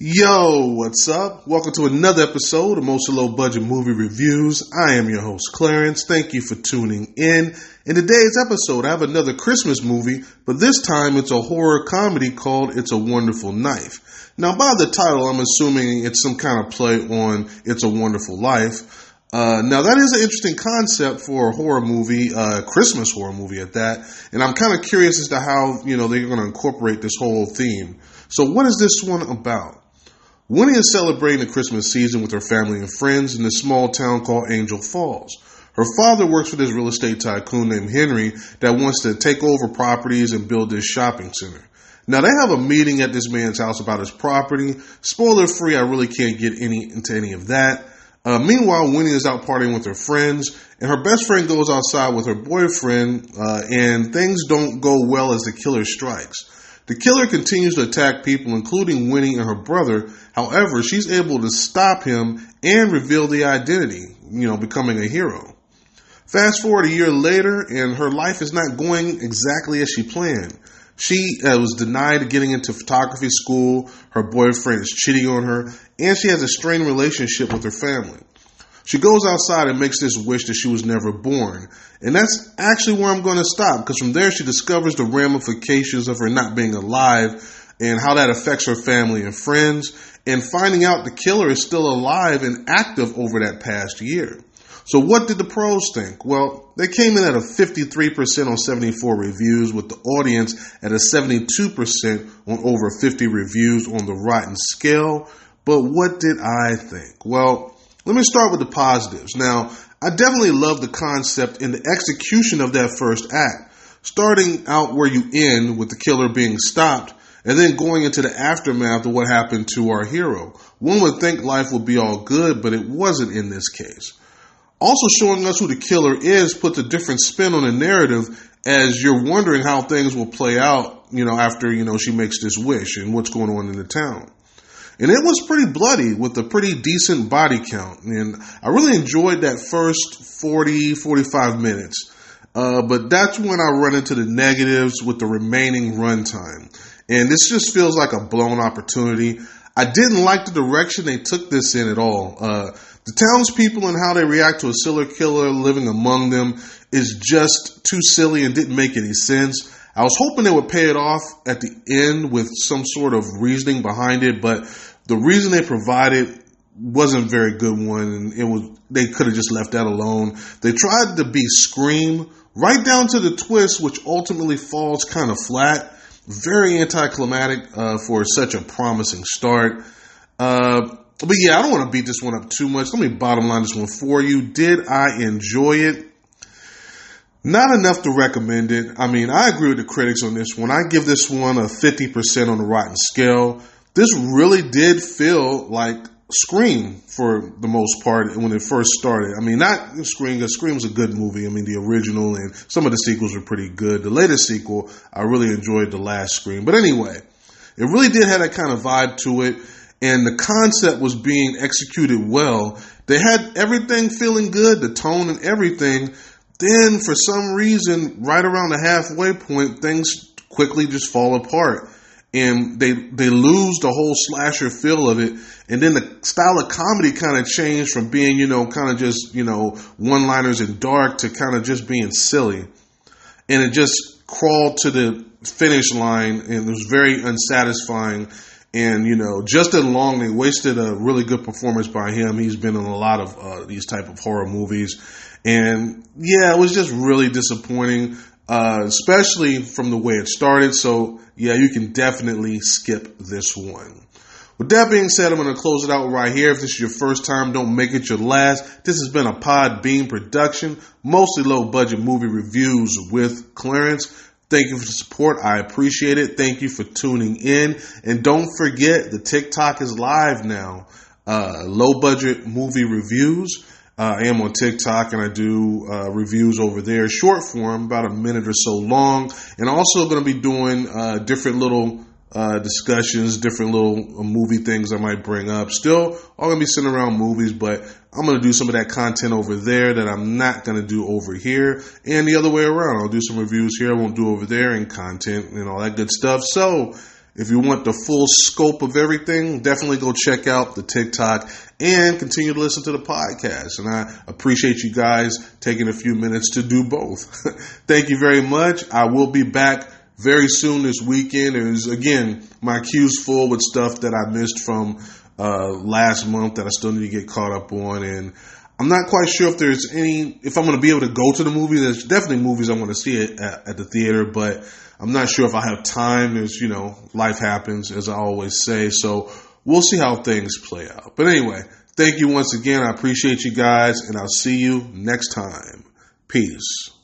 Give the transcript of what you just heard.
Yo, what's up? Welcome to another episode of Most Low Budget Movie Reviews. I am your host, Clarence. Thank you for tuning in. In today's episode, I have another Christmas movie, but this time it's a horror comedy called It's a Wonderful Knife. Now, by the title, I'm assuming it's some kind of play on It's a Wonderful Life. Uh, now that is an interesting concept for a horror movie, uh, Christmas horror movie at that, and I'm kind of curious as to how you know they're going to incorporate this whole theme. So, what is this one about? Winnie is celebrating the Christmas season with her family and friends in a small town called Angel Falls. Her father works for this real estate tycoon named Henry that wants to take over properties and build this shopping center. Now they have a meeting at this man's house about his property. Spoiler free, I really can't get any into any of that. Uh, meanwhile, Winnie is out partying with her friends, and her best friend goes outside with her boyfriend, uh, and things don't go well as the killer strikes. The killer continues to attack people, including Winnie and her brother. However, she's able to stop him and reveal the identity, you know, becoming a hero. Fast forward a year later, and her life is not going exactly as she planned. She uh, was denied getting into photography school, her boyfriend is cheating on her, and she has a strained relationship with her family. She goes outside and makes this wish that she was never born. And that's actually where I'm going to stop because from there she discovers the ramifications of her not being alive and how that affects her family and friends, and finding out the killer is still alive and active over that past year. So, what did the pros think? Well, they came in at a 53% on 74 reviews, with the audience at a 72% on over 50 reviews on the Rotten scale. But what did I think? Well, let me start with the positives. Now, I definitely love the concept and the execution of that first act. Starting out where you end with the killer being stopped and then going into the aftermath of what happened to our hero. One would think life would be all good, but it wasn't in this case. Also showing us who the killer is puts a different spin on the narrative as you're wondering how things will play out, you know, after, you know, she makes this wish and what's going on in the town. And it was pretty bloody with a pretty decent body count. And I really enjoyed that first 40, 45 minutes. Uh, but that's when I run into the negatives with the remaining runtime. And this just feels like a blown opportunity. I didn't like the direction they took this in at all. Uh, the townspeople and how they react to a serial killer living among them is just too silly and didn't make any sense. I was hoping they would pay it off at the end with some sort of reasoning behind it, but the reason they provided wasn't a very good one, and it was they could have just left that alone. They tried to be Scream right down to the twist, which ultimately falls kind of flat. Very anticlimactic uh, for such a promising start. Uh, but yeah, I don't want to beat this one up too much. Let me bottom line this one for you. Did I enjoy it? Not enough to recommend it. I mean, I agree with the critics on this one. I give this one a 50% on the Rotten scale this really did feel like Scream for the most part when it first started. I mean, not Scream, because Scream's a good movie. I mean, the original and some of the sequels were pretty good. The latest sequel, I really enjoyed the last Scream. But anyway, it really did have that kind of vibe to it, and the concept was being executed well. They had everything feeling good, the tone and everything. Then, for some reason, right around the halfway point, things quickly just fall apart. And they they lose the whole slasher feel of it. And then the style of comedy kind of changed from being you know kind of just you know one liners and dark to kind of just being silly. And it just crawled to the finish line and it was very unsatisfying and you know justin long they wasted a really good performance by him he's been in a lot of uh, these type of horror movies and yeah it was just really disappointing uh, especially from the way it started. So, yeah, you can definitely skip this one. With that being said, I'm going to close it out right here. If this is your first time, don't make it your last. This has been a Podbean production, mostly low budget movie reviews with Clarence. Thank you for the support. I appreciate it. Thank you for tuning in. And don't forget, the TikTok is live now. Uh, low budget movie reviews. Uh, I am on TikTok and I do uh, reviews over there, short form, about a minute or so long, and also going to be doing uh, different little uh, discussions, different little uh, movie things I might bring up. Still, all to be sitting around movies, but I'm to do some of that content over there that I'm not to do over here, and the other way around. I'll do some reviews here, I won't do over there, and content and all that good stuff. So if you want the full scope of everything, definitely go check out the TikTok and continue to listen to the podcast. And I appreciate you guys taking a few minutes to do both. Thank you very much. I will be back very soon this weekend. Is again, my queue's full with stuff that I missed from uh, last month that I still need to get caught up on. And I'm not quite sure if there's any, if I'm going to be able to go to the movie. There's definitely movies I want to see at, at the theater, but I'm not sure if I have time. There's, you know, life happens, as I always say. So we'll see how things play out. But anyway, thank you once again. I appreciate you guys, and I'll see you next time. Peace.